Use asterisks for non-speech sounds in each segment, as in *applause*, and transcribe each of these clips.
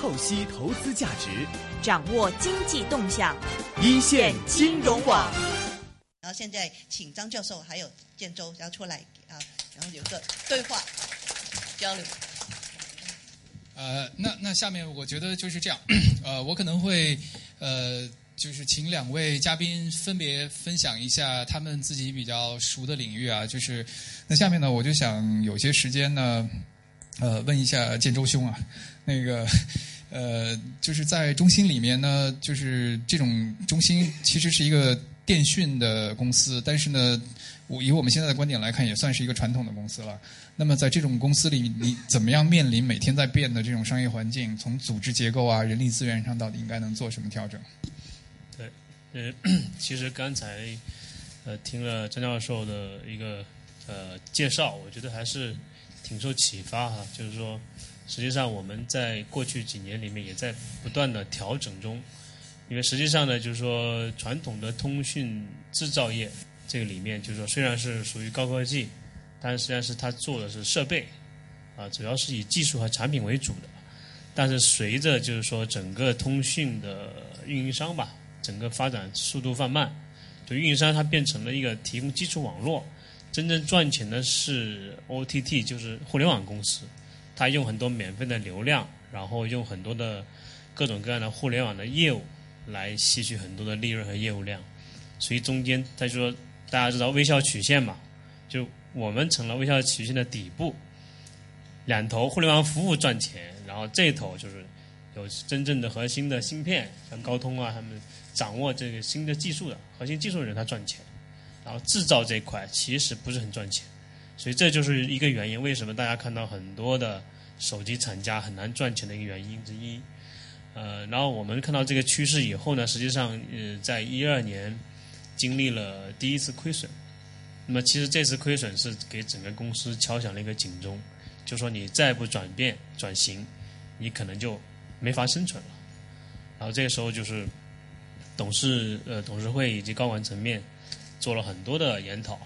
透析投资价值，掌握经济动向，一线金融网。然后现在请张教授还有建州要出来啊，然后有个对话交流。呃，那那下面我觉得就是这样，*clears throat* 呃，我可能会呃，就是请两位嘉宾分别分享一下他们自己比较熟的领域啊，就是那下面呢，我就想有些时间呢，呃，问一下建州兄啊，那个呃，就是在中兴里面呢，就是这种中兴其实是一个电讯的公司，但是呢，我以我们现在的观点来看，也算是一个传统的公司了。那么在这种公司里，你怎么样面临每天在变的这种商业环境？从组织结构啊、人力资源上，到底应该能做什么调整？对，呃，其实刚才呃听了张教授的一个呃介绍，我觉得还是挺受启发哈。就是说，实际上我们在过去几年里面也在不断的调整中，因为实际上呢，就是说传统的通讯制造业这个里面，就是说虽然是属于高科技。但实际上是他做的是设备，啊，主要是以技术和产品为主的。但是随着就是说整个通讯的运营商吧，整个发展速度放慢，就运营商它变成了一个提供基础网络，真正赚钱的是 OTT，就是互联网公司，它用很多免费的流量，然后用很多的各种各样的互联网的业务来吸取很多的利润和业务量。所以中间他就说大家知道微笑曲线嘛，就。我们成了微笑曲线的底部，两头互联网服务赚钱，然后这头就是有真正的核心的芯片，像高通啊，他们掌握这个新的技术的核心技术的人他赚钱，然后制造这一块其实不是很赚钱，所以这就是一个原因，为什么大家看到很多的手机厂家很难赚钱的一个原因之一。呃，然后我们看到这个趋势以后呢，实际上呃，在一二年经历了第一次亏损。那么其实这次亏损是给整个公司敲响了一个警钟，就说你再不转变转型，你可能就没法生存了。然后这个时候就是董事呃董事会以及高管层面做了很多的研讨。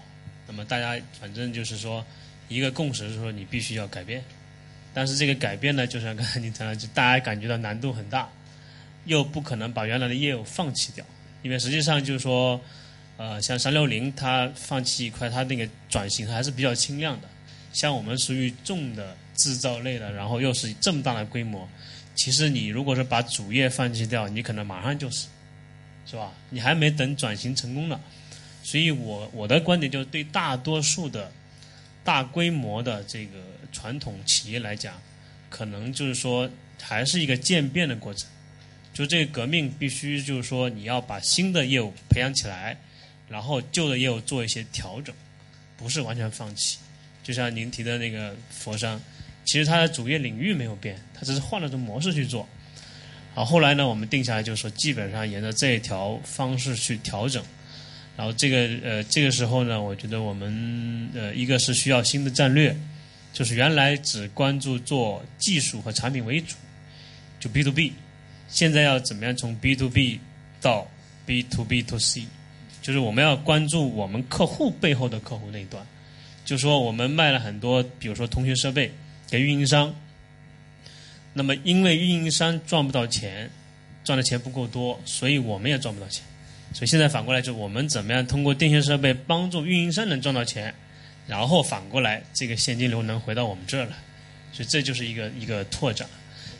那么大家反正就是说一个共识是说你必须要改变，但是这个改变呢，就像刚才你讲的，就大家感觉到难度很大，又不可能把原来的业务放弃掉，因为实际上就是说。呃，像三六零，它放弃一块，它那个转型还是比较轻量的。像我们属于重的制造类的，然后又是这么大的规模，其实你如果是把主业放弃掉，你可能马上就死，是吧？你还没等转型成功呢。所以我我的观点就是，对大多数的大规模的这个传统企业来讲，可能就是说还是一个渐变的过程。就这个革命必须就是说，你要把新的业务培养起来。然后旧的业务做一些调整，不是完全放弃。就像您提的那个佛山，其实它的主业领域没有变，它只是换了种模式去做。好，后来呢，我们定下来就是说，基本上沿着这一条方式去调整。然后这个呃，这个时候呢，我觉得我们呃，一个是需要新的战略，就是原来只关注做技术和产品为主，就 B to B，现在要怎么样从 B to B 到 B to B to C。就是我们要关注我们客户背后的客户那一端，就说我们卖了很多，比如说通讯设备给运营商，那么因为运营商赚不到钱，赚的钱不够多，所以我们也赚不到钱。所以现在反过来，就我们怎么样通过电信设备帮助运营商能赚到钱，然后反过来这个现金流能回到我们这儿来，所以这就是一个一个拓展。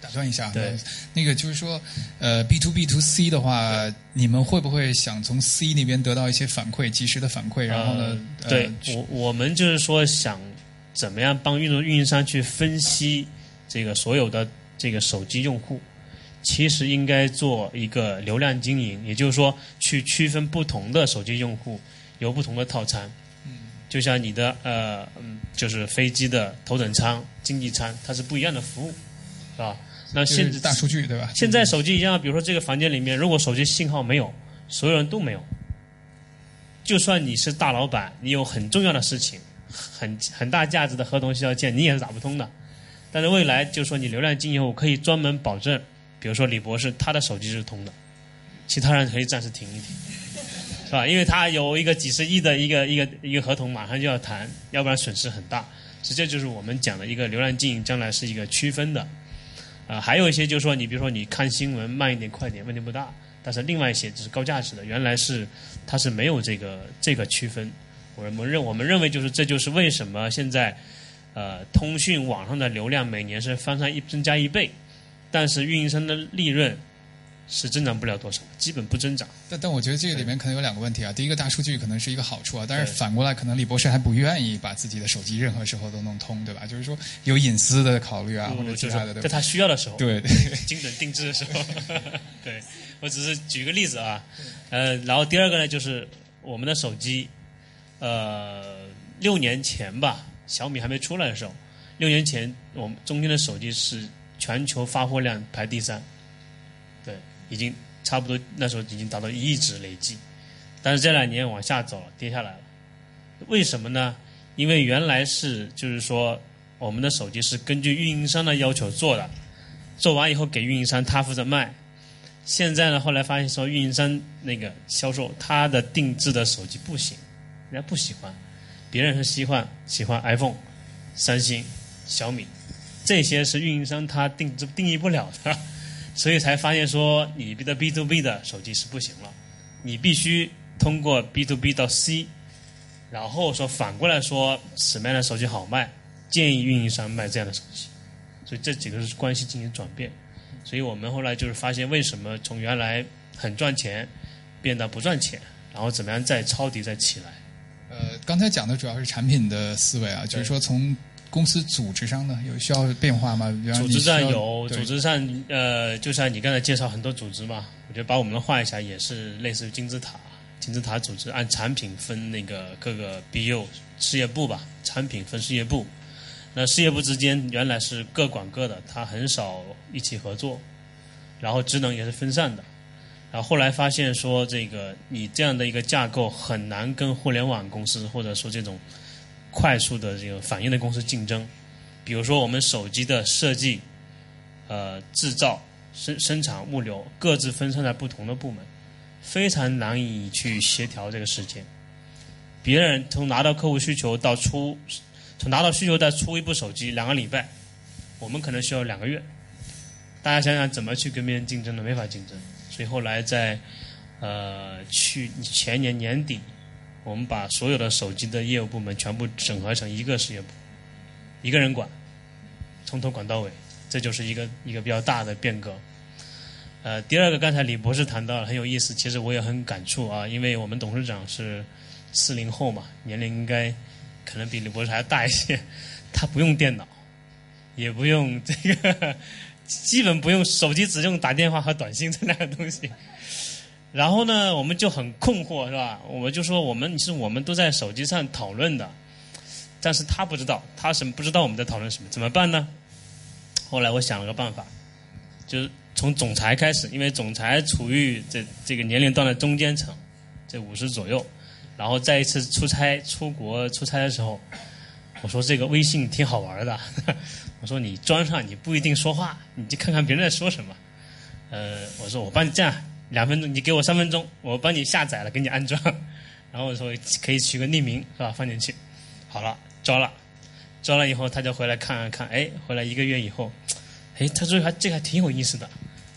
打断一下，对，那个就是说，呃，B to B to C 的话，你们会不会想从 C 那边得到一些反馈，及时的反馈？然后呢？对我，我们就是说想怎么样帮运营运营商去分析这个所有的这个手机用户，其实应该做一个流量经营，也就是说去区分不同的手机用户有不同的套餐。嗯，就像你的呃，嗯，就是飞机的头等舱、经济舱，它是不一样的服务，是吧？那现大数据对吧？现在手机一样，比如说这个房间里面，如果手机信号没有，所有人都没有。就算你是大老板，你有很重要的事情，很很大价值的合同需要见，你也是打不通的。但是未来就是说，你流量经营，我可以专门保证，比如说李博士他的手机是通的，其他人可以暂时停一停，是吧？因为他有一个几十亿的一个一个一个合同，马上就要谈，要不然损失很大。实际就是我们讲的一个流量经营，将来是一个区分的。呃，还有一些就是说，你比如说你看新闻慢一点、快一点问题不大，但是另外一些就是高价值的，原来是它是没有这个这个区分。我们认我们认为就是这就是为什么现在呃通讯网上的流量每年是翻上一增加一倍，但是运营商的利润是增长不了多少，基本不增长。但但我觉得这个里面可能有两个问题啊。第一个，大数据可能是一个好处啊，但是反过来，可能李博士还不愿意把自己的手机任何时候都弄通，对吧？就是说有隐私的考虑啊，或者其他的，对吧？在他需要的时候，对对，*laughs* 精准定制的时候，*laughs* 对我只是举个例子啊，呃，然后第二个呢，就是我们的手机，呃，六年前吧，小米还没出来的时候，六年前我们中间的手机是全球发货量排第三，对，已经差不多那时候已经达到一亿只累计，但是这两年往下走了，跌下来了，为什么呢？因为原来是就是说我们的手机是根据运营商的要求做的。做完以后给运营商，他负责卖。现在呢，后来发现说运营商那个销售他的定制的手机不行，人家不喜欢，别人是喜欢喜欢 iPhone、三星、小米，这些是运营商他定制定义不了的，*laughs* 所以才发现说你的 B to B 的手机是不行了，你必须通过 B to B 到 C，然后说反过来说什么样的手机好卖，建议运营商卖这样的手机。所以这几个是关系进行转变，所以我们后来就是发现为什么从原来很赚钱变得不赚钱，然后怎么样再抄底再起来。呃，刚才讲的主要是产品的思维啊，就是说从公司组织上呢有需要变化吗？组织上有，组织上呃，就像你刚才介绍很多组织嘛，我觉得把我们的换一下也是类似于金字塔，金字塔组织按产品分那个各个 BU 事业部吧，产品分事业部。那事业部之间原来是各管各的，它很少一起合作，然后职能也是分散的。然后后来发现说，这个你这样的一个架构很难跟互联网公司或者说这种快速的这个反应的公司竞争。比如说我们手机的设计、呃制造、生生产、物流各自分散在不同的部门，非常难以去协调这个时间。别人从拿到客户需求到出，从拿到需求到出一部手机两个礼拜，我们可能需要两个月。大家想想怎么去跟别人竞争呢？没法竞争。所以后来在呃去前年年底，我们把所有的手机的业务部门全部整合成一个事业部，一个人管，从头管到尾，这就是一个一个比较大的变革。呃，第二个，刚才李博士谈到了很有意思，其实我也很感触啊，因为我们董事长是四零后嘛，年龄应该可能比李博士还要大一些，*laughs* 他不用电脑，也不用这个，*laughs* 基本不用手机，只用打电话和短信这两个东西。然后呢，我们就很困惑，是吧？我们就说我们是我们都在手机上讨论的，但是他不知道，他什不知道我们在讨论什么，怎么办呢？后来我想了个办法，就是从总裁开始，因为总裁处于这这个年龄段的中间层，这五十左右。然后再一次出差出国出差的时候，我说这个微信挺好玩的，*laughs* 我说你装上你不一定说话，你就看看别人在说什么。呃，我说我帮你这样，两分钟你给我三分钟，我帮你下载了给你安装，然后说可以取个匿名是吧？放进去，好了，装了，装了以后他就回来看了看，哎，回来一个月以后，哎，他说还这个还挺有意思的，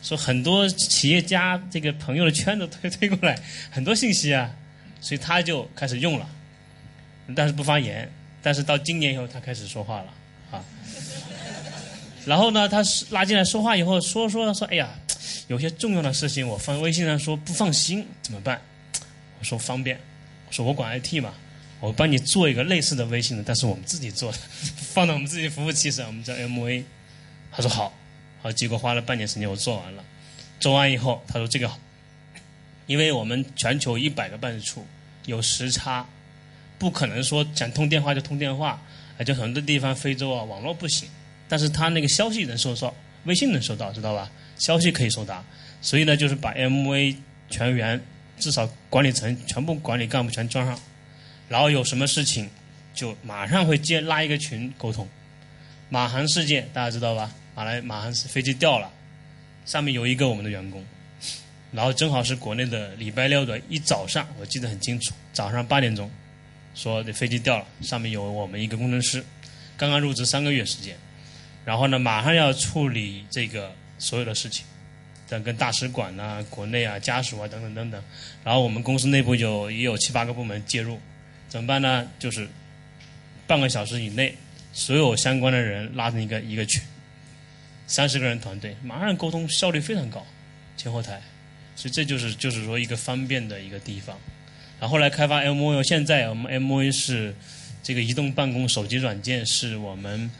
说很多企业家这个朋友的圈子推推过来很多信息啊。所以他就开始用了，但是不发言。但是到今年以后，他开始说话了啊。然后呢，他拉进来说话以后，说说说，哎呀，有些重要的事情我放微信上说不放心，怎么办？我说方便，我说我管 IT 嘛，我帮你做一个类似的微信的，但是我们自己做的，*laughs* 放到我们自己服务器上，我们叫 MA。他说好，好，结果花了半年时间我做完了，做完以后他说这个好。因为我们全球一百个办事处有时差，不可能说想通电话就通电话，而且很多地方非洲啊网络不行，但是他那个消息能收到，微信能收到，知道吧？消息可以送达，所以呢，就是把 MV 全员至少管理层全部管理干部全装上，然后有什么事情就马上会接拉一个群沟通。马航事件大家知道吧？马来马航是飞机掉了，上面有一个我们的员工。然后正好是国内的礼拜六的一早上，我记得很清楚，早上八点钟，说这飞机掉了，上面有我们一个工程师，刚刚入职三个月时间，然后呢，马上要处理这个所有的事情，等跟大使馆啊、国内啊、家属啊等等等等。然后我们公司内部有也有七八个部门介入，怎么办呢？就是半个小时以内，所有相关的人拉成一个一个群，三十个人团队，马上沟通效率非常高，前后台。所以这就是就是说一个方便的一个地方。然后来开发 M O 现在我们 M O U 是这个移动办公手机软件，是我们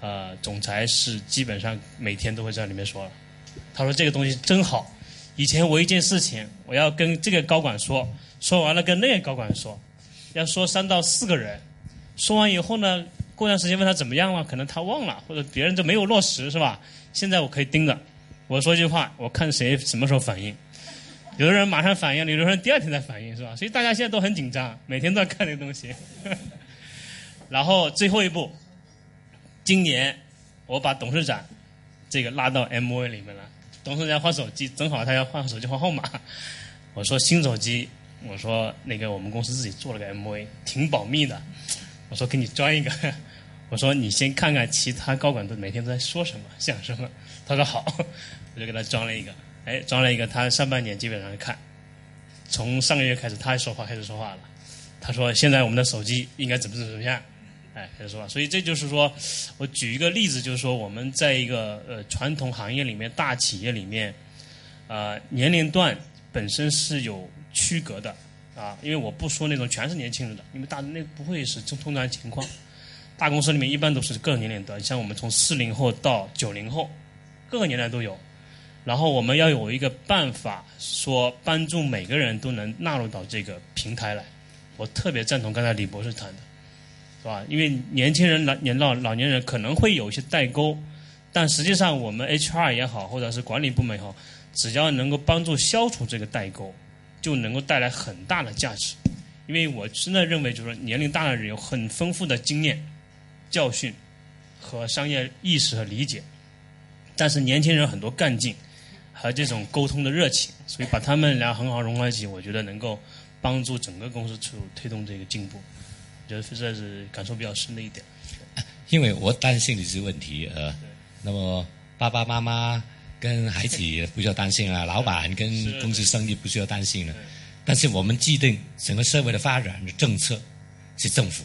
呃总裁是基本上每天都会在里面说了。他说这个东西真好。以前我一件事情我要跟这个高管说，说完了跟那个高管说，要说三到四个人，说完以后呢，过段时间问他怎么样了，可能他忘了，或者别人就没有落实，是吧？现在我可以盯着，我说一句话，我看谁什么时候反应。有的人马上反应，有的人第二天才反应，是吧？所以大家现在都很紧张，每天都要看这个东西。*laughs* 然后最后一步，今年我把董事长这个拉到 MV 里面了。董事长换手机，正好他要换手机换号码。*laughs* 我说新手机，我说那个我们公司自己做了个 MV，挺保密的。我说给你装一个，*laughs* 我说你先看看其他高管都每天都在说什么想什么。他说好，*laughs* 我就给他装了一个。哎，装了一个，他上半年基本上看，从上个月开始，他说话开始说话了。他说：“现在我们的手机应该怎么怎么样？”哎，开始说。所以这就是说，我举一个例子，就是说我们在一个呃传统行业里面，大企业里面，啊年龄段本身是有区隔的啊，因为我不说那种全是年轻人的，因为大那不会是通常情况。大公司里面一般都是各个年龄段，像我们从四零后到九零后，各个年代都有。然后我们要有一个办法，说帮助每个人都能纳入到这个平台来。我特别赞同刚才李博士谈的，是吧？因为年轻人、老年老老年人可能会有一些代沟，但实际上我们 HR 也好，或者是管理部门也好，只要能够帮助消除这个代沟，就能够带来很大的价值。因为我真的认为，就是年龄大的人有很丰富的经验、教训和商业意识和理解，但是年轻人很多干劲。和这种沟通的热情，所以把他们俩很好融合一起，我觉得能够帮助整个公司去推动这个进步。我觉得这是感受比较深的一点。因为我担心的是问题，呃，那么爸爸妈妈跟孩子不需要担心啊，老板跟公司生意不需要担心了。但是我们制定整个社会的发展的政策是政府，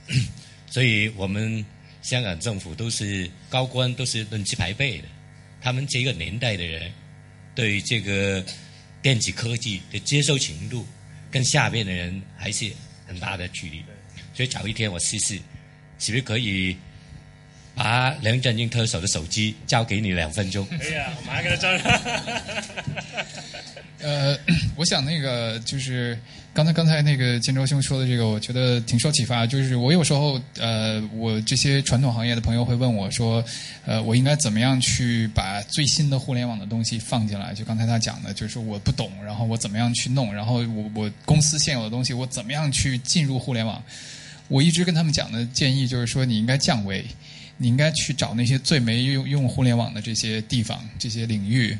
*coughs* 所以我们香港政府都是高官都是论资排辈的。他们这个年代的人，对这个电子科技的接受程度，跟下边的人还是很大的距离。所以早一天我试试，是不是可以把梁振英特首的手机交给你两分钟？可以啊，马上给他交上。*laughs* 呃，我想那个就是刚才刚才那个建州兄说的这个，我觉得挺受启发。就是我有时候呃，我这些传统行业的朋友会问我说，呃，我应该怎么样去把最新的互联网的东西放进来？就刚才他讲的，就是我不懂，然后我怎么样去弄？然后我我公司现有的东西，我怎么样去进入互联网？我一直跟他们讲的建议就是说，你应该降维，你应该去找那些最没用用互联网的这些地方、这些领域。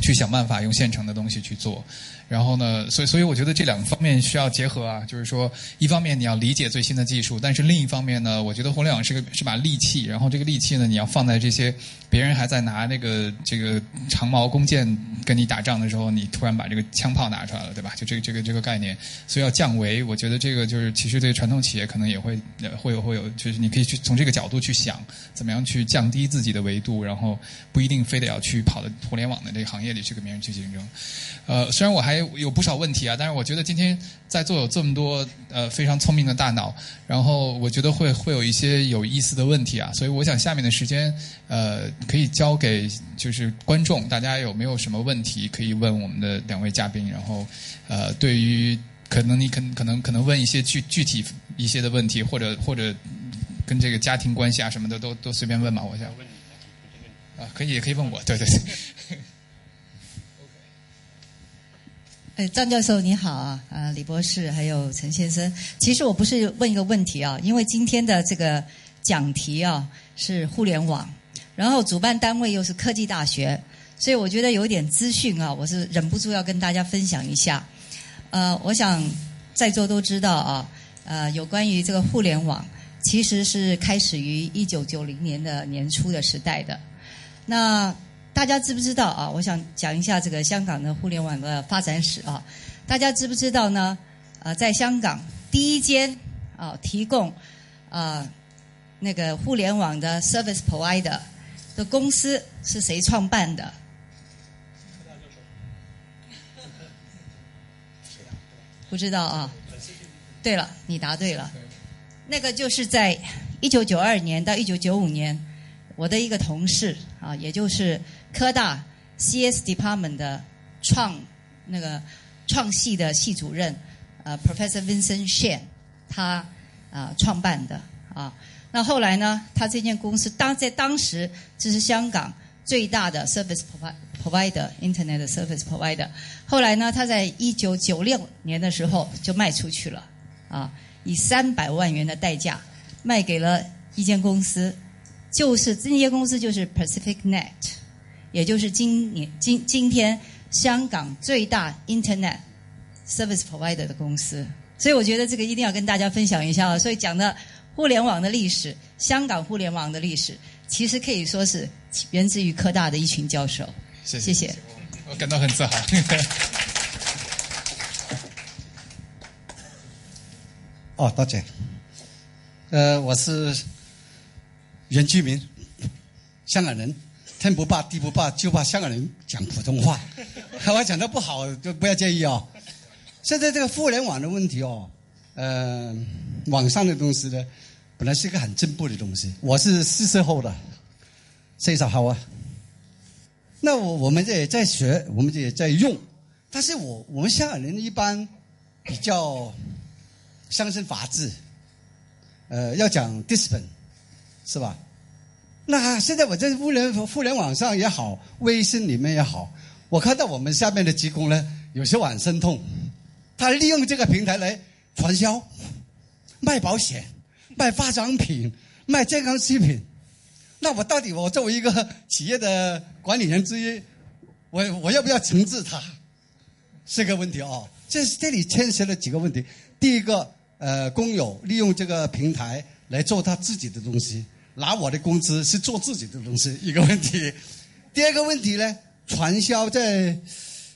去想办法用现成的东西去做，然后呢，所以所以我觉得这两个方面需要结合啊，就是说，一方面你要理解最新的技术，但是另一方面呢，我觉得互联网是个是把利器，然后这个利器呢，你要放在这些别人还在拿那个这个长矛弓箭跟你打仗的时候，你突然把这个枪炮拿出来了，对吧？就这个这个这个概念，所以要降维。我觉得这个就是其实对传统企业可能也会会有会有，就是你可以去从这个角度去想，怎么样去降低自己的维度，然后不一定非得要去跑到互联网的这个行业。里去跟别人去竞争，呃，虽然我还有不少问题啊，但是我觉得今天在座有这么多呃非常聪明的大脑，然后我觉得会会有一些有意思的问题啊，所以我想下面的时间呃可以交给就是观众，大家有没有什么问题可以问我们的两位嘉宾？然后呃，对于可能你可可能可能问一些具具体一些的问题，或者或者跟这个家庭关系啊什么的都都随便问吧，我想问你。啊，可以可以问我，对对对。*laughs* 张教授你好啊，啊，李博士还有陈先生，其实我不是问一个问题啊，因为今天的这个讲题啊是互联网，然后主办单位又是科技大学，所以我觉得有点资讯啊，我是忍不住要跟大家分享一下。呃，我想在座都知道啊，呃，有关于这个互联网，其实是开始于一九九零年的年初的时代的。那大家知不知道啊？我想讲一下这个香港的互联网的发展史啊。大家知不知道呢？呃，在香港第一间啊提供啊那个互联网的 service provider 的公司是谁创办的？不知道啊。对了，你答对了。那个就是在一九九二年到一九九五年，我的一个同事啊，也就是科大 CS Department 的创那个创系的系主任，呃，Professor Vincent Shan，他啊创办的啊。那后来呢，他这间公司当在当时这是香港最大的 service provider，Internet service provider。后来呢，他在一九九六年的时候就卖出去了。啊，以三百万元的代价卖给了一间公司，就是这间公司就是 Pacific Net，也就是今年今今天香港最大 Internet Service Provider 的公司。所以我觉得这个一定要跟大家分享一下啊。所以讲的互联网的历史，香港互联网的历史，其实可以说是源自于科大的一群教授。谢谢谢，我感到很自豪。*laughs* 哦，大姐。呃，我是原居民，香港人，天不怕地不怕，就怕香港人讲普通话。*laughs* 我讲的不好就不要介意哦。现在这个互联网的问题哦，呃，网上的东西呢，本来是一个很进步的东西。我是四十后的，四十后啊。那我我们这也在学，我们这也在用，但是我我们香港人一般比较。相信法治，呃，要讲 discipline，是吧？那现在我在互联互联网上也好，微信里面也好，我看到我们下面的职工呢，有些很生痛，他利用这个平台来传销、卖保险、卖化妆品、卖健康食品。那我到底我作为一个企业的管理人之一，我我要不要惩治他？是个问题哦。这这里牵涉了几个问题，第一个。呃，工友利用这个平台来做他自己的东西，拿我的工资是做自己的东西，一个问题。*laughs* 第二个问题呢，传销在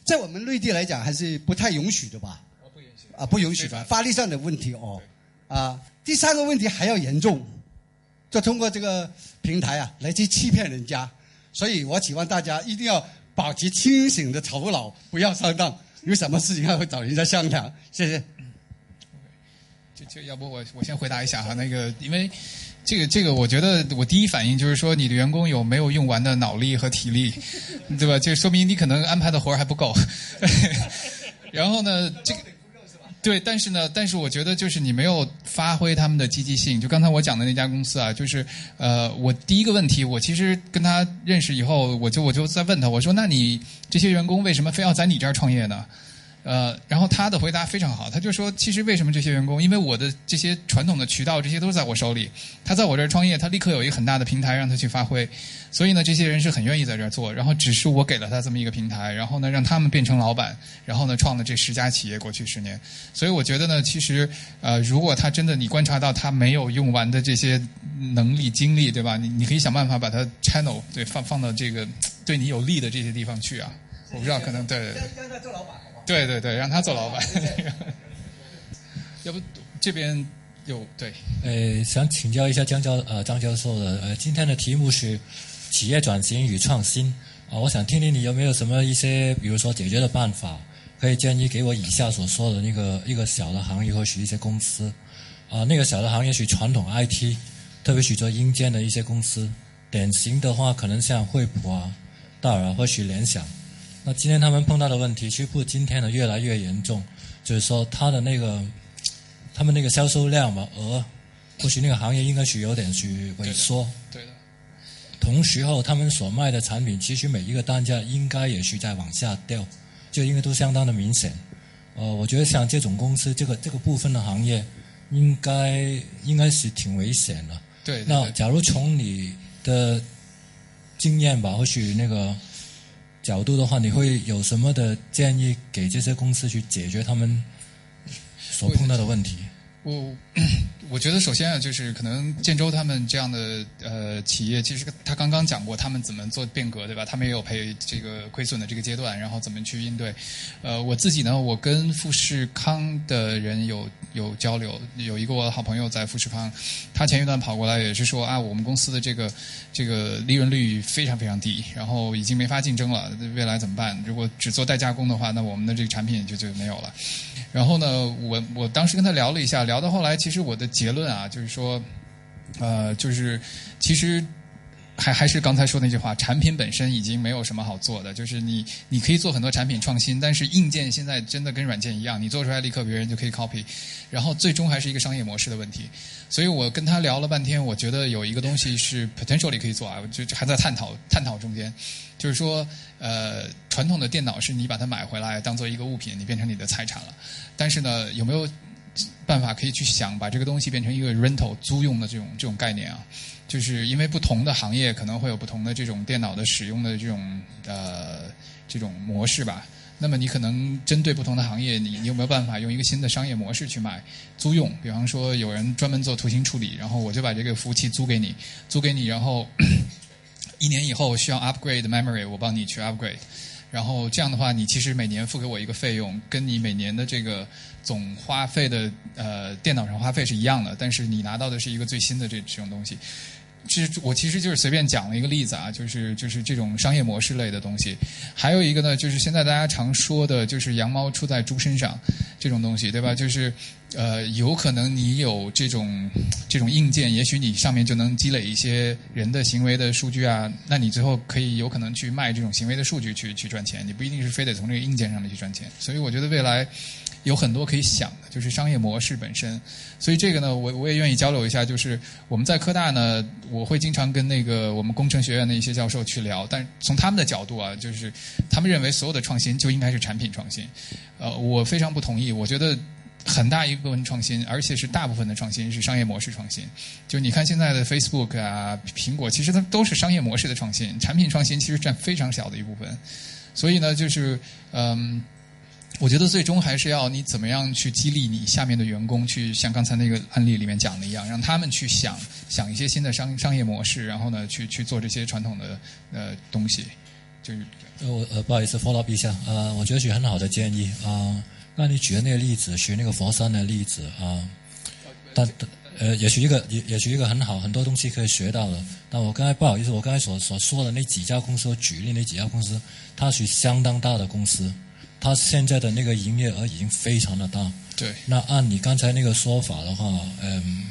在我们内地来讲还是不太允许的吧？啊，不允许。啊，不允许的，法律上的问题哦。啊，第三个问题还要严重，就通过这个平台啊来去欺骗人家。所以我希望大家一定要保持清醒的头脑，不要上当。有什么事情要找人家商量。谢谢。就就要不我我先回答一下哈，那个因为这个这个，我觉得我第一反应就是说，你的员工有没有用完的脑力和体力，对吧？就说明你可能安排的活儿还不够。*laughs* 然后呢，这个对，但是呢，但是我觉得就是你没有发挥他们的积极性。就刚才我讲的那家公司啊，就是呃，我第一个问题，我其实跟他认识以后，我就我就在问他，我说，那你这些员工为什么非要在你这儿创业呢？呃，然后他的回答非常好，他就说，其实为什么这些员工，因为我的这些传统的渠道，这些都在我手里，他在我这儿创业，他立刻有一个很大的平台让他去发挥，所以呢，这些人是很愿意在这儿做，然后只是我给了他这么一个平台，然后呢，让他们变成老板，然后呢，创了这十家企业，过去十年，所以我觉得呢，其实呃，如果他真的你观察到他没有用完的这些能力、精力，对吧？你你可以想办法把它 channel 对放放到这个 *tsk* 对你有利的这些地方去啊，我不知道可能对对对。让他做老板。对对对，让他做老板。*laughs* 要不这边有对？呃，想请教一下张教呃张教授的呃，今天的题目是企业转型与创新啊，我想听听你有没有什么一些，比如说解决的办法，可以建议给我以下所说的那个一个小的行业或许一些公司啊，那个小的行业是传统 IT，特别许多硬件的一些公司，典型的话可能像惠普啊、戴尔啊，或许联想。那今天他们碰到的问题，其实不今天的越来越严重，就是说他的那个，他们那个销售量嘛，额，或许那个行业应该是有点去萎缩。对的。同时候，他们所卖的产品，其实每一个单价应该也是在往下掉，就应该都相当的明显。呃，我觉得像这种公司，这个这个部分的行业，应该应该是挺危险的。对。那假如从你的经验吧，或许那个。角度的话，你会有什么的建议给这些公司去解决他们所碰到的问题？我我觉得首先啊，就是可能建州他们这样的呃企业，其实他刚刚讲过他们怎么做变革，对吧？他们也有赔这个亏损的这个阶段，然后怎么去应对。呃，我自己呢，我跟富士康的人有有交流，有一个我的好朋友在富士康，他前一段跑过来也是说啊，我们公司的这个这个利润率非常非常低，然后已经没法竞争了，未来怎么办？如果只做代加工的话，那我们的这个产品就就没有了。然后呢，我我当时跟他聊了一下，聊到后来，其实我的结论啊，就是说，呃，就是其实还还是刚才说那句话，产品本身已经没有什么好做的，就是你你可以做很多产品创新，但是硬件现在真的跟软件一样，你做出来立刻别人就可以 copy，然后最终还是一个商业模式的问题。所以我跟他聊了半天，我觉得有一个东西是 potentially 可以做啊，就还在探讨探讨中间，就是说，呃，传统的电脑是你把它买回来当做一个物品，你变成你的财产了，但是呢，有没有办法可以去想把这个东西变成一个 rental 租用的这种这种概念啊？就是因为不同的行业可能会有不同的这种电脑的使用的这种呃这种模式吧。那么你可能针对不同的行业，你你有没有办法用一个新的商业模式去卖租用？比方说有人专门做图形处理，然后我就把这个服务器租给你，租给你，然后 *clears throat* 一年以后需要 upgrade memory，我帮你去 upgrade。然后这样的话，你其实每年付给我一个费用，跟你每年的这个总花费的呃电脑上花费是一样的，但是你拿到的是一个最新的这这种东西。这我其实就是随便讲了一个例子啊，就是就是这种商业模式类的东西。还有一个呢，就是现在大家常说的，就是羊毛出在猪身上这种东西，对吧？就是呃，有可能你有这种这种硬件，也许你上面就能积累一些人的行为的数据啊，那你最后可以有可能去卖这种行为的数据去去赚钱，你不一定是非得从这个硬件上面去赚钱。所以我觉得未来。有很多可以想的，就是商业模式本身。所以这个呢，我我也愿意交流一下。就是我们在科大呢，我会经常跟那个我们工程学院的一些教授去聊。但从他们的角度啊，就是他们认为所有的创新就应该是产品创新。呃，我非常不同意。我觉得很大一部分创新，而且是大部分的创新是商业模式创新。就你看现在的 Facebook 啊、苹果，其实它都是商业模式的创新，产品创新其实占非常小的一部分。所以呢，就是嗯。我觉得最终还是要你怎么样去激励你下面的员工，去像刚才那个案例里面讲的一样，让他们去想想一些新的商商业模式，然后呢，去去做这些传统的呃东西。就是呃我呃不好意思 follow up 一下，呃，我觉得是很好的建议啊。那你举的那个例子，举那个佛山的例子啊，但呃也许一个也也许一个很好，很多东西可以学到的。但我刚才不好意思，我刚才所所说的那几家公司，我举例那几家公司，它是相当大的公司。它现在的那个营业额已经非常的大，对。那按你刚才那个说法的话，嗯，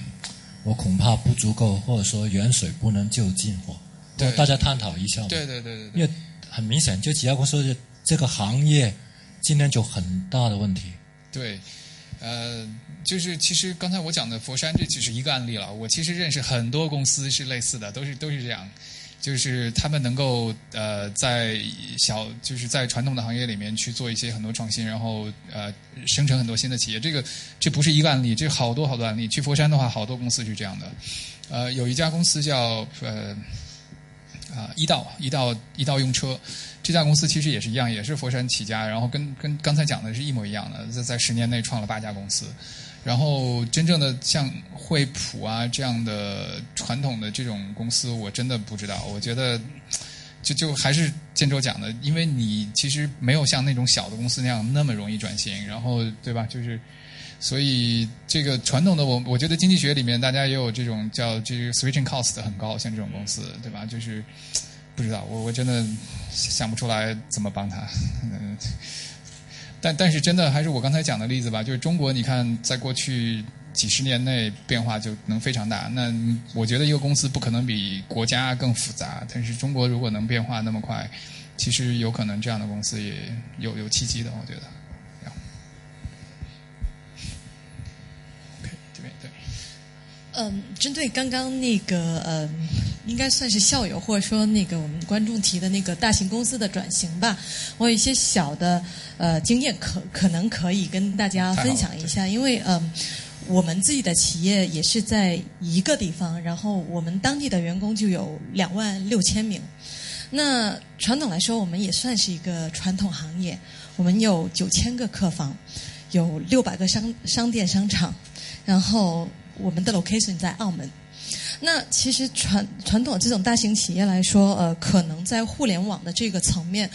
我恐怕不足够，或者说远水不能救近火。对，大家探讨一下。对对对对。因为很明显，就几家公司这个行业今天就很大的问题。对，呃，就是其实刚才我讲的佛山，这只是一个案例了。我其实认识很多公司是类似的，都是都是这样。就是他们能够呃在小就是在传统的行业里面去做一些很多创新，然后呃生成很多新的企业。这个这不是一个案例，这好多好多案例。去佛山的话，好多公司是这样的。呃，有一家公司叫呃啊一道一道一道用车，这家公司其实也是一样，也是佛山起家，然后跟跟刚才讲的是一模一样的，在在十年内创了八家公司。然后，真正的像惠普啊这样的传统的这种公司，我真的不知道。我觉得，就就还是建州讲的，因为你其实没有像那种小的公司那样那么容易转型，然后对吧？就是，所以这个传统的我，我觉得经济学里面大家也有这种叫这个 switching cost 很高，像这种公司，对吧？就是不知道，我我真的想不出来怎么帮他。嗯。但但是真的还是我刚才讲的例子吧，就是中国，你看在过去几十年内变化就能非常大。那我觉得一个公司不可能比国家更复杂，但是中国如果能变化那么快，其实有可能这样的公司也有有契机的，我觉得。嗯，针对刚刚那个呃，应该算是校友或者说那个我们观众提的那个大型公司的转型吧，我有一些小的呃经验，可可能可以跟大家分享一下。因为嗯，我们自己的企业也是在一个地方，然后我们当地的员工就有两万六千名。那传统来说，我们也算是一个传统行业，我们有九千个客房，有六百个商商店商场，然后。我们的 location 在澳门。那其实传传统这种大型企业来说，呃，可能在互联网的这个层面，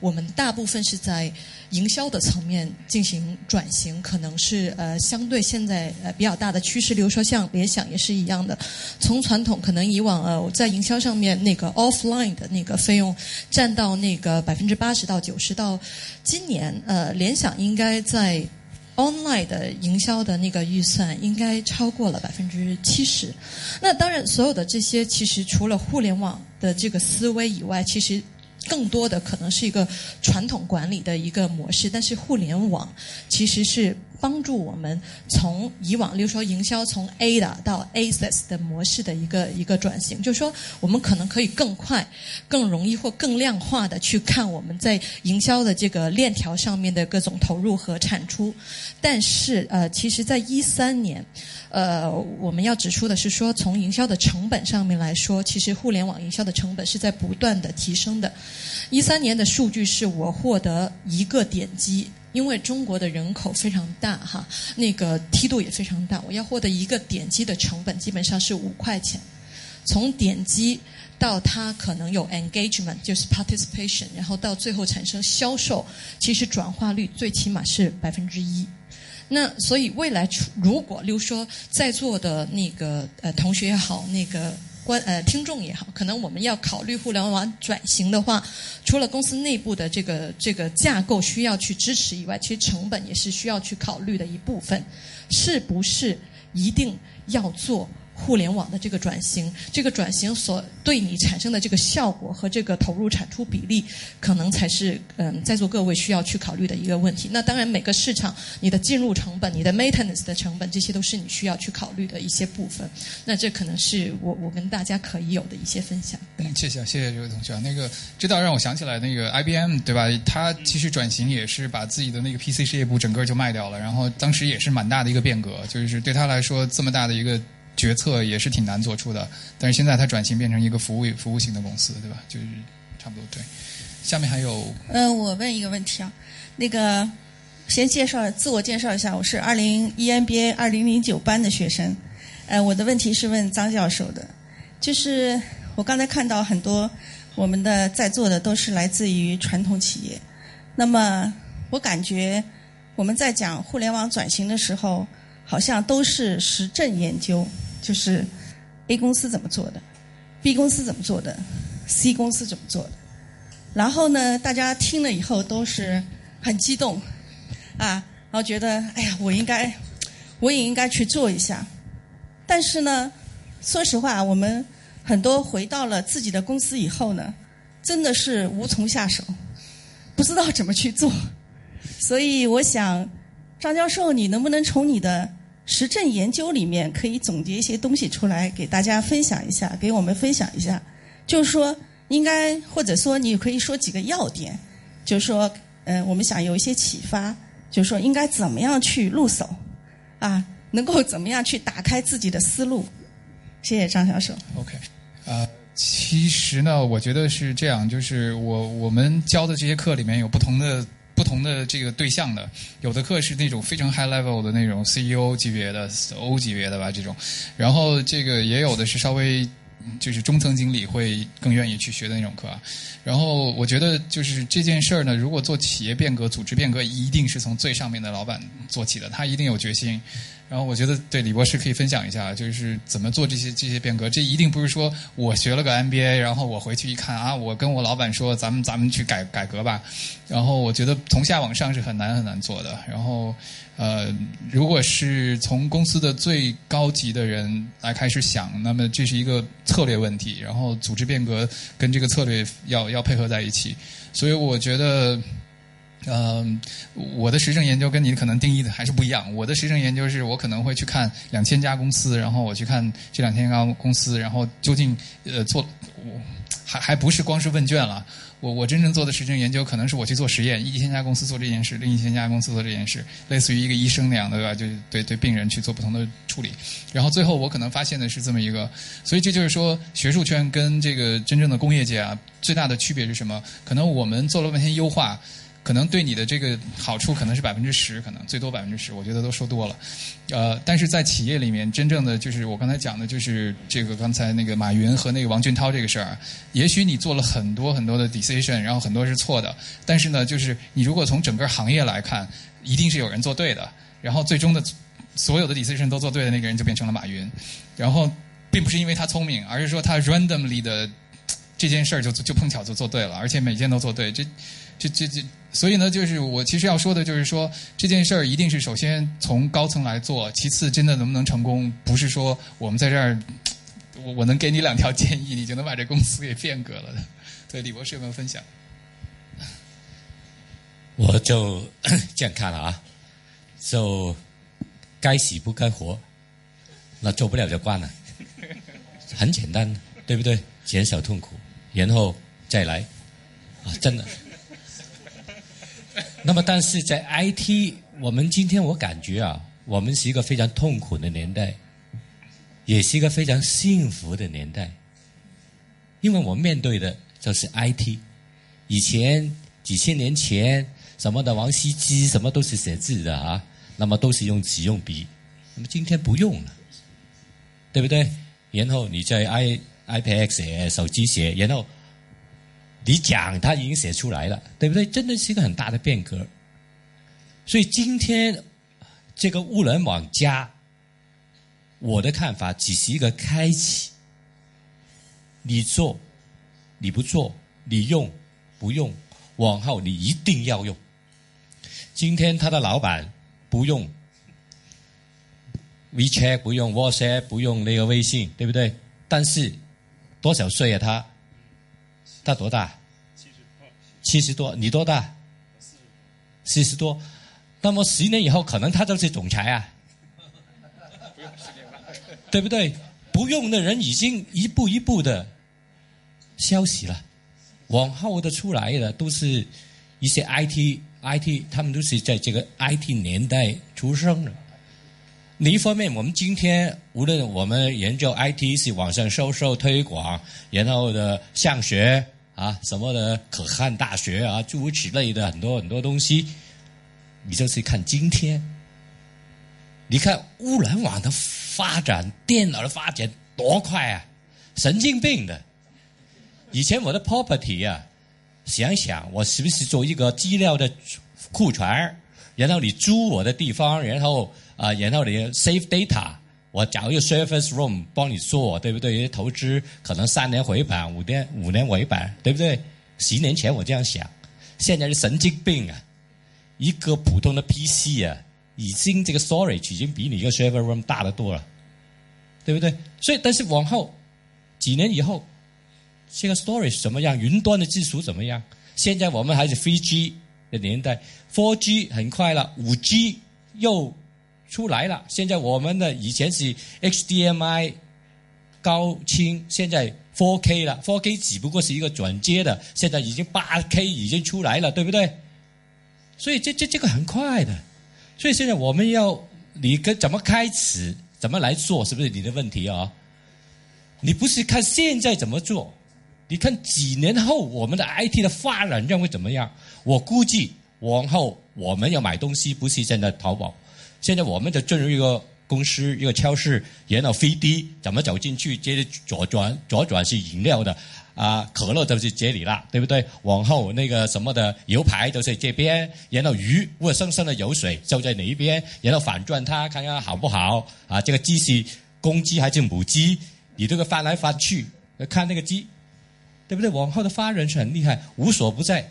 我们大部分是在营销的层面进行转型，可能是呃相对现在呃比较大的趋势。比如说像联想也是一样的，从传统可能以往呃在营销上面那个 offline 的那个费用占到那个百分之八十到九十，到今年呃联想应该在。Online 的营销的那个预算应该超过了百分之七十。那当然，所有的这些其实除了互联网的这个思维以外，其实更多的可能是一个传统管理的一个模式。但是互联网其实是。帮助我们从以往，例如说营销从 A 的到 ASIS 的模式的一个一个转型，就是说我们可能可以更快、更容易或更量化的去看我们在营销的这个链条上面的各种投入和产出。但是呃，其实在一三年，呃，我们要指出的是说，从营销的成本上面来说，其实互联网营销的成本是在不断的提升的。一三年的数据是我获得一个点击。因为中国的人口非常大哈，那个梯度也非常大，我要获得一个点击的成本基本上是五块钱。从点击到它可能有 engagement，就是 participation，然后到最后产生销售，其实转化率最起码是百分之一。那所以未来如果，例如说在座的那个呃同学也好，那个。观呃听众也好，可能我们要考虑互联网转型的话，除了公司内部的这个这个架构需要去支持以外，其实成本也是需要去考虑的一部分，是不是一定要做？互联网的这个转型，这个转型所对你产生的这个效果和这个投入产出比例，可能才是嗯在座各位需要去考虑的一个问题。那当然，每个市场你的进入成本、你的 maintenance 的成本，这些都是你需要去考虑的一些部分。那这可能是我我跟大家可以有的一些分享。嗯，谢谢谢谢这位同学啊。那个这倒让我想起来，那个 IBM 对吧？它其实转型也是把自己的那个 PC 事业部整个就卖掉了，然后当时也是蛮大的一个变革，就是对他来说这么大的一个。决策也是挺难做出的，但是现在它转型变成一个服务服务型的公司，对吧？就是差不多对。下面还有，嗯，我问一个问题啊，那个先介绍自我介绍一下，我是二零 EMBA 二零零九班的学生，呃，我的问题是问张教授的，就是我刚才看到很多我们的在座的都是来自于传统企业，那么我感觉我们在讲互联网转型的时候，好像都是实证研究。就是 A 公司怎么做的，B 公司怎么做的，C 公司怎么做的。然后呢，大家听了以后都是很激动，啊，然后觉得哎呀，我应该，我也应该去做一下。但是呢，说实话，我们很多回到了自己的公司以后呢，真的是无从下手，不知道怎么去做。所以我想，张教授，你能不能从你的实证研究里面可以总结一些东西出来，给大家分享一下，给我们分享一下。就是说，应该或者说你可以说几个要点，就是说，嗯，我们想有一些启发，就是说应该怎么样去入手，啊，能够怎么样去打开自己的思路。谢谢张教授。OK，啊，其实呢，我觉得是这样，就是我我们教的这些课里面有不同的。不同的这个对象的，有的课是那种非常 high level 的那种 CEO 级别的 O 级别的吧，这种，然后这个也有的是稍微就是中层经理会更愿意去学的那种课啊，然后我觉得就是这件事儿呢，如果做企业变革、组织变革，一定是从最上面的老板做起的，他一定有决心。然后我觉得对李博士可以分享一下，就是怎么做这些这些变革。这一定不是说我学了个 MBA，然后我回去一看啊，我跟我老板说，咱们咱们去改改革吧。然后我觉得从下往上是很难很难做的。然后呃，如果是从公司的最高级的人来开始想，那么这是一个策略问题。然后组织变革跟这个策略要要配合在一起。所以我觉得。嗯，我的实证研究跟你可能定义的还是不一样。我的实证研究是我可能会去看两千家公司，然后我去看这两千家公司，然后究竟呃做，我还还不是光是问卷了。我我真正做的实证研究可能是我去做实验，一千家公司做这件事，另一千家公司做这件事，类似于一个医生那样的，对吧？就对对病人去做不同的处理。然后最后我可能发现的是这么一个，所以这就是说学术圈跟这个真正的工业界啊最大的区别是什么？可能我们做了半天优化。可能对你的这个好处可能是百分之十，可能最多百分之十，我觉得都说多了。呃，但是在企业里面，真正的就是我刚才讲的，就是这个刚才那个马云和那个王俊涛这个事儿，也许你做了很多很多的 decision，然后很多是错的，但是呢，就是你如果从整个行业来看，一定是有人做对的，然后最终的所有的 decision 都做对的那个人就变成了马云，然后并不是因为他聪明，而是说他 randomly 的。这件事儿就就碰巧就做对了，而且每件都做对。这这这这，所以呢，就是我其实要说的，就是说这件事儿一定是首先从高层来做，其次真的能不能成功，不是说我们在这儿，我 *tsk* 我能给你两条建议，你就能把这公司给变革了的。*laughs* 对，李博士有没有分享？我就这样看了啊，就该死不该活，那做不了就关了，*laughs* 很简单，对不对？减少痛苦。然后再来，啊，真的。那么，但是在 IT，我们今天我感觉啊，我们是一个非常痛苦的年代，也是一个非常幸福的年代，因为我面对的就是 IT。以前几千年前什么的王羲之什么都是写字的啊，那么都是用纸用笔，那么今天不用了，对不对？然后你在 I。iPad 写手机写，然后你讲，他已经写出来了，对不对？真的是一个很大的变革。所以今天这个物联网加，我的看法只是一个开启。你做，你不做，你用不用，往后你一定要用。今天他的老板不用 WeChat，不用 WhatsApp，不用那个微信，对不对？但是多少岁啊？他他多大？七十多。你多大？四十多。那么十年以后，可能他就是总裁啊？对不对？不用的人已经一步一步的消息了，往后的出来的都是一些 IT IT，他们都是在这个 IT 年代出生的。另一方面，我们今天无论我们研究 IT 是网上销售推广，然后的向学啊什么的可汗大学啊诸如此类的很多很多东西，你就是看今天，你看物联网的发展，电脑的发展多快啊，神经病的！以前我的 property 啊，想想我是不是做一个资料的库存，然后你租我的地方，然后。啊，然后你 save data，我找一个 service room 帮你做，对不对？投资可能三年回本，五年五年回本，对不对？十年前我这样想，现在是神经病啊！一个普通的 PC 啊，已经这个 storage 已经比你一个 server room 大得多了，对不对？所以，但是往后几年以后，这个 storage 怎么样？云端的技术怎么样？现在我们还是 3G 的年代，4G 很快了，5G 又。出来了，现在我们的以前是 HDMI 高清，现在 4K 了，4K 只不过是一个转接的，现在已经 8K 已经出来了，对不对？所以这这这个很快的，所以现在我们要你跟怎么开始，怎么来做，是不是你的问题啊？你不是看现在怎么做，你看几年后我们的 IT 的发展将会怎么样？我估计往后我们要买东西，不是现在淘宝。现在我们就进入一个公司、一个超市，然后飞的怎么走进去？接着左转，左转是饮料的，啊，可乐就是这里了，对不对？往后那个什么的牛排都在这边，然后鱼或者生生的油水就在哪一边，然后反转它看看好不好？啊，这个鸡是公鸡还是母鸡？你这个翻来翻去看那个鸡，对不对？往后的发展是很厉害，无所不在。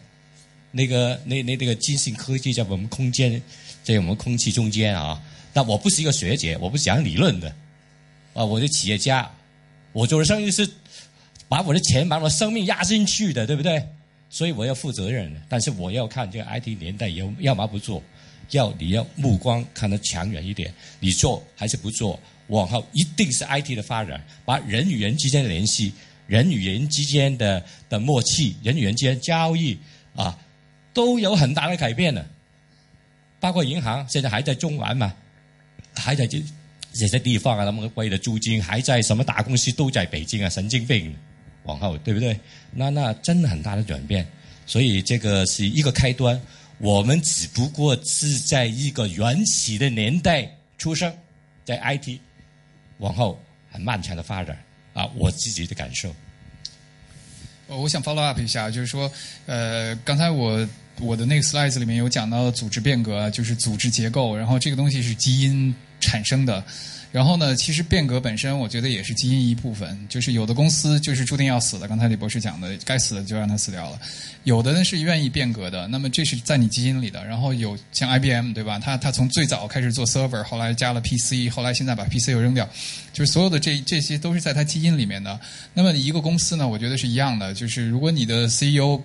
那个那那那个金星科技在我们空间。在我们空气中间啊，但我不是一个学姐，我不是讲理论的，啊，我是企业家，我做的生意是把我的钱、把我的生命压进去的，对不对？所以我要负责任。但是我要看这个 IT 年代，有要么不做，要你要目光看得长远一点，你做还是不做？往后一定是 IT 的发展，把人与人之间的联系、人与人之间的的默契、人与人之间交易啊，都有很大的改变的。包括银行现在还在中环嘛，还在这这些地方啊，那么贵的租金，还在什么大公司都在北京啊，神经病，往后对不对？那那真的很大的转变，所以这个是一个开端。我们只不过是在一个原始的年代出生，在 IT，往后很漫长的发展啊，我自己的感受。我想 follow up 一下，就是说，呃，刚才我我的那个 slides 里面有讲到组织变革，就是组织结构，然后这个东西是基因产生的。然后呢，其实变革本身，我觉得也是基因一部分。就是有的公司就是注定要死的，刚才李博士讲的，该死的就让它死掉了。有的呢是愿意变革的，那么这是在你基因里的。然后有像 IBM 对吧？它它从最早开始做 server，后来加了 PC，后来现在把 PC 又扔掉，就是所有的这这些都是在它基因里面的。那么一个公司呢，我觉得是一样的，就是如果你的 CEO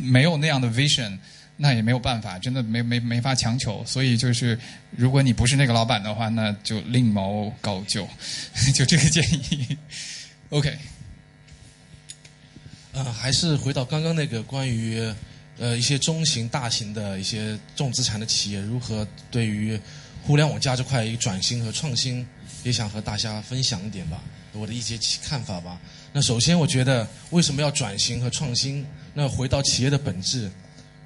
没有那样的 vision。那也没有办法，真的没没没法强求。所以就是，如果你不是那个老板的话，那就另谋高就，*laughs* 就这个建议。*laughs* OK。呃，还是回到刚刚那个关于呃一些中型、大型的一些重资产的企业如何对于互联网加这块一个转型和创新，也想和大家分享一点吧，我的一些看法吧。那首先，我觉得为什么要转型和创新？那回到企业的本质。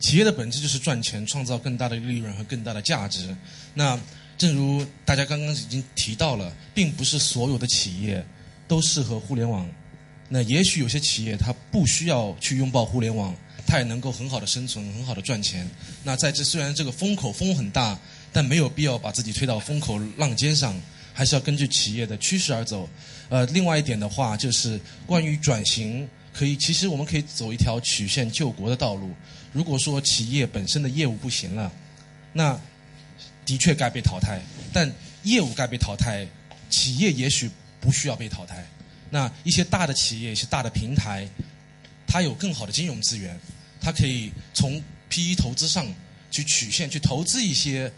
企业的本质就是赚钱，创造更大的利润和更大的价值。那正如大家刚刚已经提到了，并不是所有的企业都适合互联网。那也许有些企业它不需要去拥抱互联网，它也能够很好的生存，很好的赚钱。那在这虽然这个风口风很大，但没有必要把自己推到风口浪尖上，还是要根据企业的趋势而走。呃，另外一点的话，就是关于转型，可以其实我们可以走一条曲线救国的道路。如果说企业本身的业务不行了，那的确该被淘汰。但业务该被淘汰，企业也许不需要被淘汰。那一些大的企业、一些大的平台，它有更好的金融资源，它可以从 PE 投资上去曲线去投资一些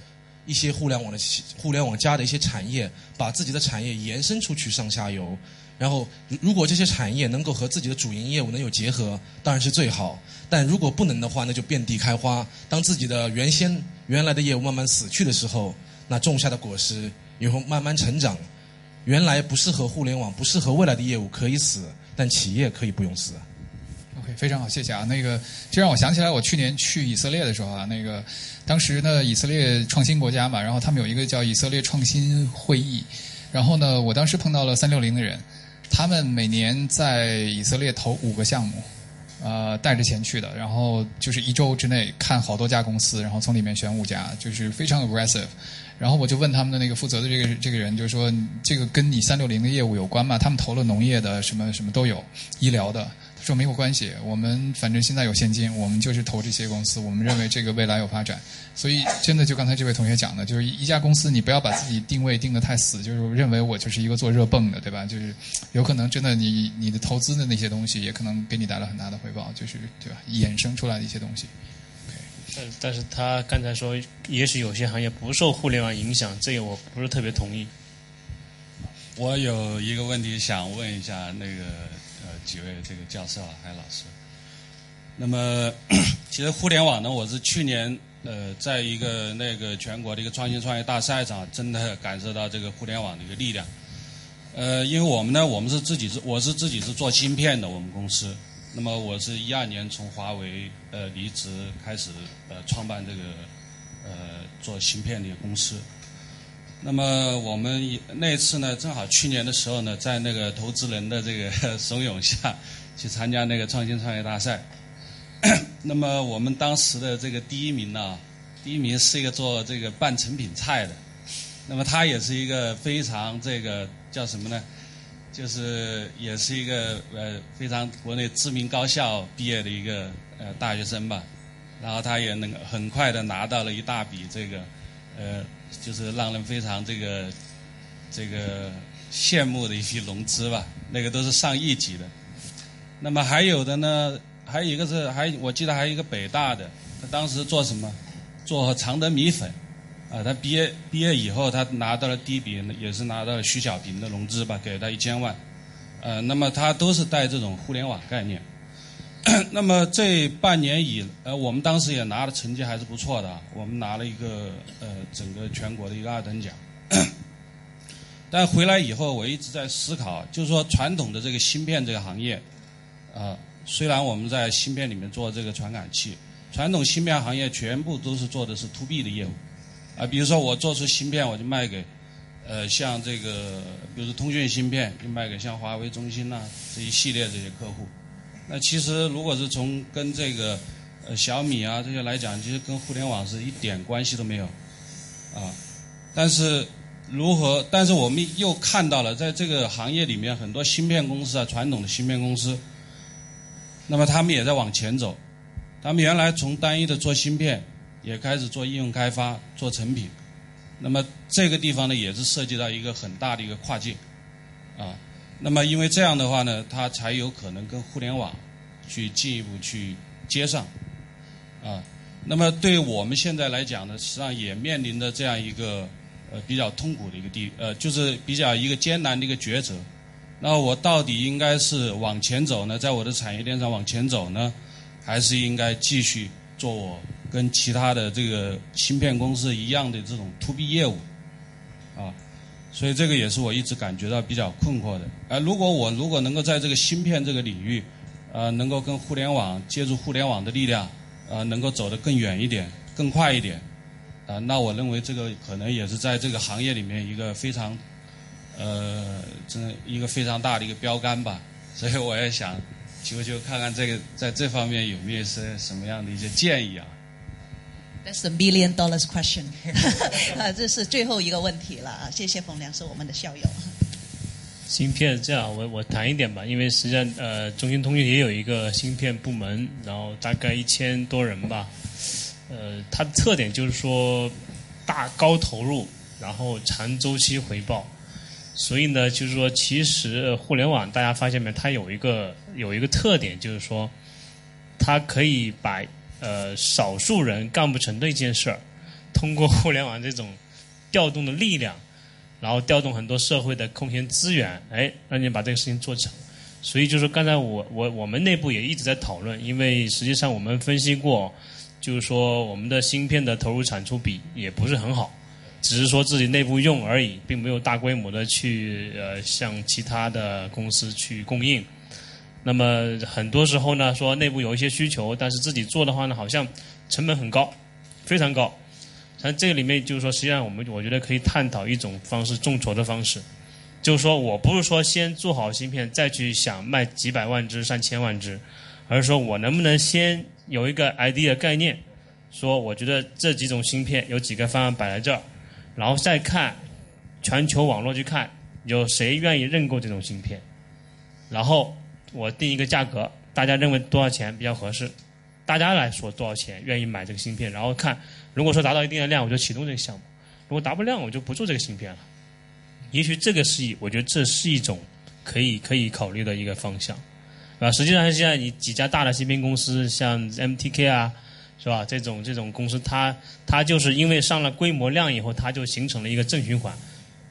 一些互联网的互联网加的一些产业，把自己的产业延伸出去上下游。然后，如果这些产业能够和自己的主营业务能有结合，当然是最好。但如果不能的话，那就遍地开花。当自己的原先原来的业务慢慢死去的时候，那种下的果实也会慢慢成长。原来不适合互联网、不适合未来的业务可以死，但企业可以不用死。OK，非常好，谢谢啊。那个，这让我想起来，我去年去以色列的时候啊，那个当时呢，以色列创新国家嘛，然后他们有一个叫以色列创新会议，然后呢，我当时碰到了三六零的人。他们每年在以色列投五个项目，呃，带着钱去的，然后就是一周之内看好多家公司，然后从里面选五家，就是非常 aggressive。然后我就问他们的那个负责的这个这个人，就是说这个跟你三六零的业务有关吗？他们投了农业的，什么什么都有，医疗的。说没有关系，我们反正现在有现金，我们就是投这些公司，我们认为这个未来有发展。所以真的就刚才这位同学讲的，就是一家公司你不要把自己定位定得太死，就是认为我就是一个做热泵的，对吧？就是有可能真的你你的投资的那些东西也可能给你带来很大的回报，就是对吧？衍生出来的一些东西。但但是他刚才说，也许有些行业不受互联网影响，这个我不是特别同意。我有一个问题想问一下那个。几位这个教授啊，还有老师。那么，*clears throat* 其实互联网呢，我是去年呃，在一个那个全国的一个创新创业大赛上，真的感受到这个互联网的一个力量。呃，因为我们呢，我们是自己是，我是自己是做芯片的，我们公司。那么，我是一二年从华为呃离职，开始呃创办这个呃做芯片的一个公司。那么我们那次呢，正好去年的时候呢，在那个投资人的这个 *laughs* 怂恿下，去参加那个创新创业大赛。*coughs* 那么我们当时的这个第一名呢，第一名是一个做这个半成品菜的。那么他也是一个非常这个叫什么呢？就是也是一个呃非常国内知名高校毕业的一个呃大学生吧。然后他也能很快的拿到了一大笔这个呃。就是让人非常这个这个羡慕的一批融资吧，那个都是上亿级的。那么还有的呢，还有一个是还我记得还有一个北大的，他当时做什么？做常德米粉，啊，他毕业毕业以后，他拿到了第一笔，也是拿到了徐小平的融资吧，给了他一千万。呃，那么他都是带这种互联网概念。*clears throat* 那么这半年以呃，我们当时也拿的成绩还是不错的，我们拿了一个呃整个全国的一个二等奖。*clears throat* 但回来以后，我一直在思考，就是说传统的这个芯片这个行业，啊，虽然我们在芯片里面做这个传感器，传统芯片行业全部都是做的是 to B 的业务，啊，比如说我做出芯片，我就卖给，呃，像这个，比如说通讯芯片，就卖给像华为、中兴呐这一系列这些客户。那其实如果是从跟这个，呃，小米啊这些来讲，其实跟互联网是一点关系都没有，啊，但是如何？但是我们又看到了，在这个行业里面，很多芯片公司啊，传统的芯片公司，那么他们也在往前走。他们原来从单一的做芯片，也开始做应用开发、做成品。那么这个地方呢，也是涉及到一个很大的一个跨界，啊，那么因为这样的话呢，它才有可能跟互联网去进一步去接上，啊，那么对我们现在来讲呢，实际上也面临着这样一个呃比较痛苦的一个地，呃，就是比较一个艰难的一个抉择。那我到底应该是往前走呢，在我的产业链上往前走呢？还是应该继续做我跟其他的这个芯片公司一样的这种 to B 业务，啊，所以这个也是我一直感觉到比较困惑的。而如果我如果能够在这个芯片这个领域，呃，能够跟互联网借助互联网的力量，呃，能够走得更远一点、更快一点，啊，那我认为这个可能也是在这个行业里面一个非常，呃，这一个非常大的一个标杆吧。*laughs* 所以我也想。求求看看这个在这方面有没有一些什么样的一些建议啊？That's the million dollars question *laughs* 啊，这是最后一个问题了啊！谢谢冯良，是我们的校友。芯片这样，我我谈一点吧，因为实际上呃，中兴通讯也有一个芯片部门，然后大概一千多人吧。呃，它的特点就是说大高投入，然后长周期回报。所以呢，就是说，其实互联网大家发现没？它有一个有一个特点，就是说，它可以把呃少数人干不成的一件事儿，通过互联网这种调动的力量，然后调动很多社会的空闲资源，哎，让你把这个事情做成。所以就是刚才我我我们内部也一直在讨论，因为实际上我们分析过，就是说我们的芯片的投入产出比也不是很好。只是说自己内部用而已，并没有大规模的去呃向其他的公司去供应。那么很多时候呢，说内部有一些需求，但是自己做的话呢，好像成本很高，非常高。像这个里面就是说，实际上我们我觉得可以探讨一种方式，众筹的方式。就是说我不是说先做好芯片，再去想卖几百万只、上千万只，而是说我能不能先有一个 idea 概念，说我觉得这几种芯片有几个方案摆在这儿。然后再看全球网络去看有谁愿意认购这种芯片，然后我定一个价格，大家认为多少钱比较合适，大家来说多少钱愿意买这个芯片，然后看如果说达到一定的量，我就启动这个项目；如果达不量，我就不做这个芯片了。也许这个是一，我觉得这是一种可以可以考虑的一个方向，啊，实际上现在你几家大的芯片公司，像 MTK 啊。是吧？这种这种公司，它它就是因为上了规模量以后，它就形成了一个正循环，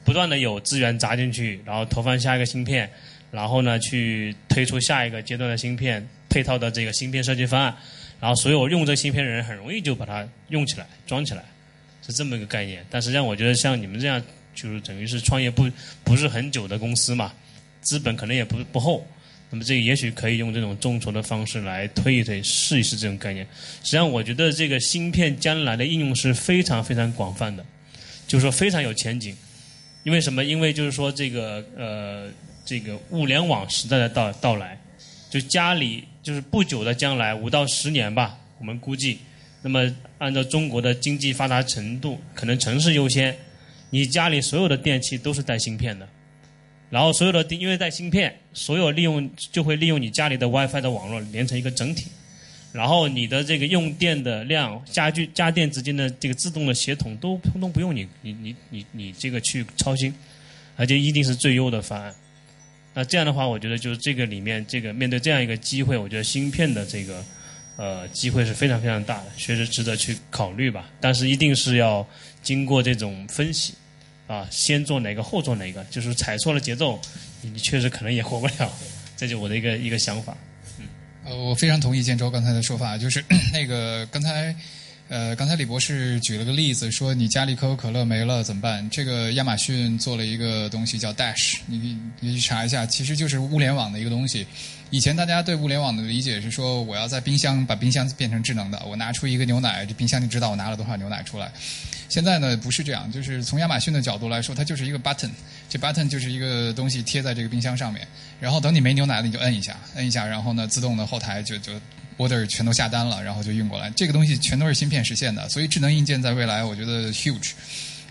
不断的有资源砸进去，然后投放下一个芯片，然后呢去推出下一个阶段的芯片配套的这个芯片设计方案，然后所有用这芯片的人很容易就把它用起来装起来，是这么一个概念。但实际上，我觉得像你们这样，就是等于是创业不不是很久的公司嘛，资本可能也不不厚。那么这个也许可以用这种众筹的方式来推一推，试一试这种概念。实际上，我觉得这个芯片将来的应用是非常非常广泛的，就是说非常有前景。因为什么？因为就是说这个呃，这个物联网时代的到到来，就家里就是不久的将来五到十年吧，我们估计。那么按照中国的经济发达程度，可能城市优先，你家里所有的电器都是带芯片的。然后所有的因为带芯片，所有利用就会利用你家里的 WiFi 的网络连成一个整体，然后你的这个用电的量、家具家电之间的这个自动的协同都通通不用你你你你你这个去操心，而且一定是最优的方案。那这样的话，我觉得就是这个里面这个面对这样一个机会，我觉得芯片的这个呃机会是非常非常大的，确实值得去考虑吧。但是一定是要经过这种分析。啊，先做哪个后做哪个，就是踩错了节奏，你确实可能也活不了。这就我的一个一个想法。嗯，呃，我非常同意建州刚才的说法，就是 *clears throat* 那个刚才呃，刚才李博士举了个例子，说你家里可口可乐没了怎么办？这个亚马逊做了一个东西叫 Dash，你你去查一下，其实就是物联网的一个东西。以前大家对物联网的理解是说，我要在冰箱把冰箱变成智能的，我拿出一个牛奶，这冰箱就知道我拿了多少牛奶出来。现在呢不是这样，就是从亚马逊的角度来说，它就是一个 button，这 button 就是一个东西贴在这个冰箱上面，然后等你没牛奶了，你就摁一下，摁一下，然后呢自动的后台就就 order 全都下单了，然后就运过来。这个东西全都是芯片实现的，所以智能硬件在未来我觉得 huge。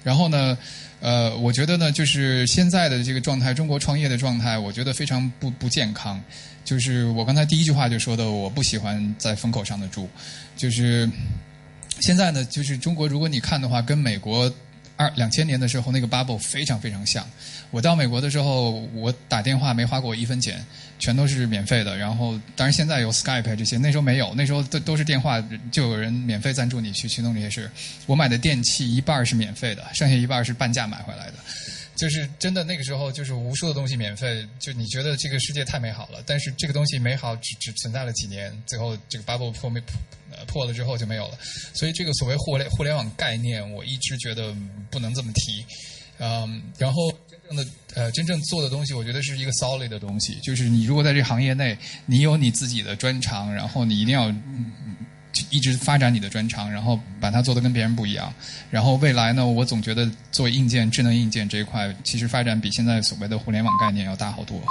然后呢，呃，我觉得呢，就是现在的这个状态，中国创业的状态，我觉得非常不不健康。就是我刚才第一句话就说的，我不喜欢在风口上的猪，就是。现在呢，就是中国，如果你看的话，跟美国二两千年的时候那个 bubble 非常非常像。我到美国的时候，我打电话没花过一分钱，全都是免费的。然后，当然现在有 Skype 这些，那时候没有，那时候都都是电话，就有人免费赞助你去去弄这些事。我买的电器一半是免费的，剩下一半是半价买回来的。就是真的那个时候，就是无数的东西免费，就你觉得这个世界太美好了。但是这个东西美好只只存在了几年，最后这个 bubble 破没破破了之后就没有了。所以这个所谓互联互联网概念，我一直觉得不能这么提。嗯，然后的呃真正做的东西，我觉得是一个 solid 的东西，就是你如果在这行业内，你有你自己的专长，然后你一定要。一直发展你的专长，然后把它做得跟别人不一样。然后未来呢，我总觉得做硬件、智能硬件这一块，其实发展比现在所谓的互联网概念要大好多。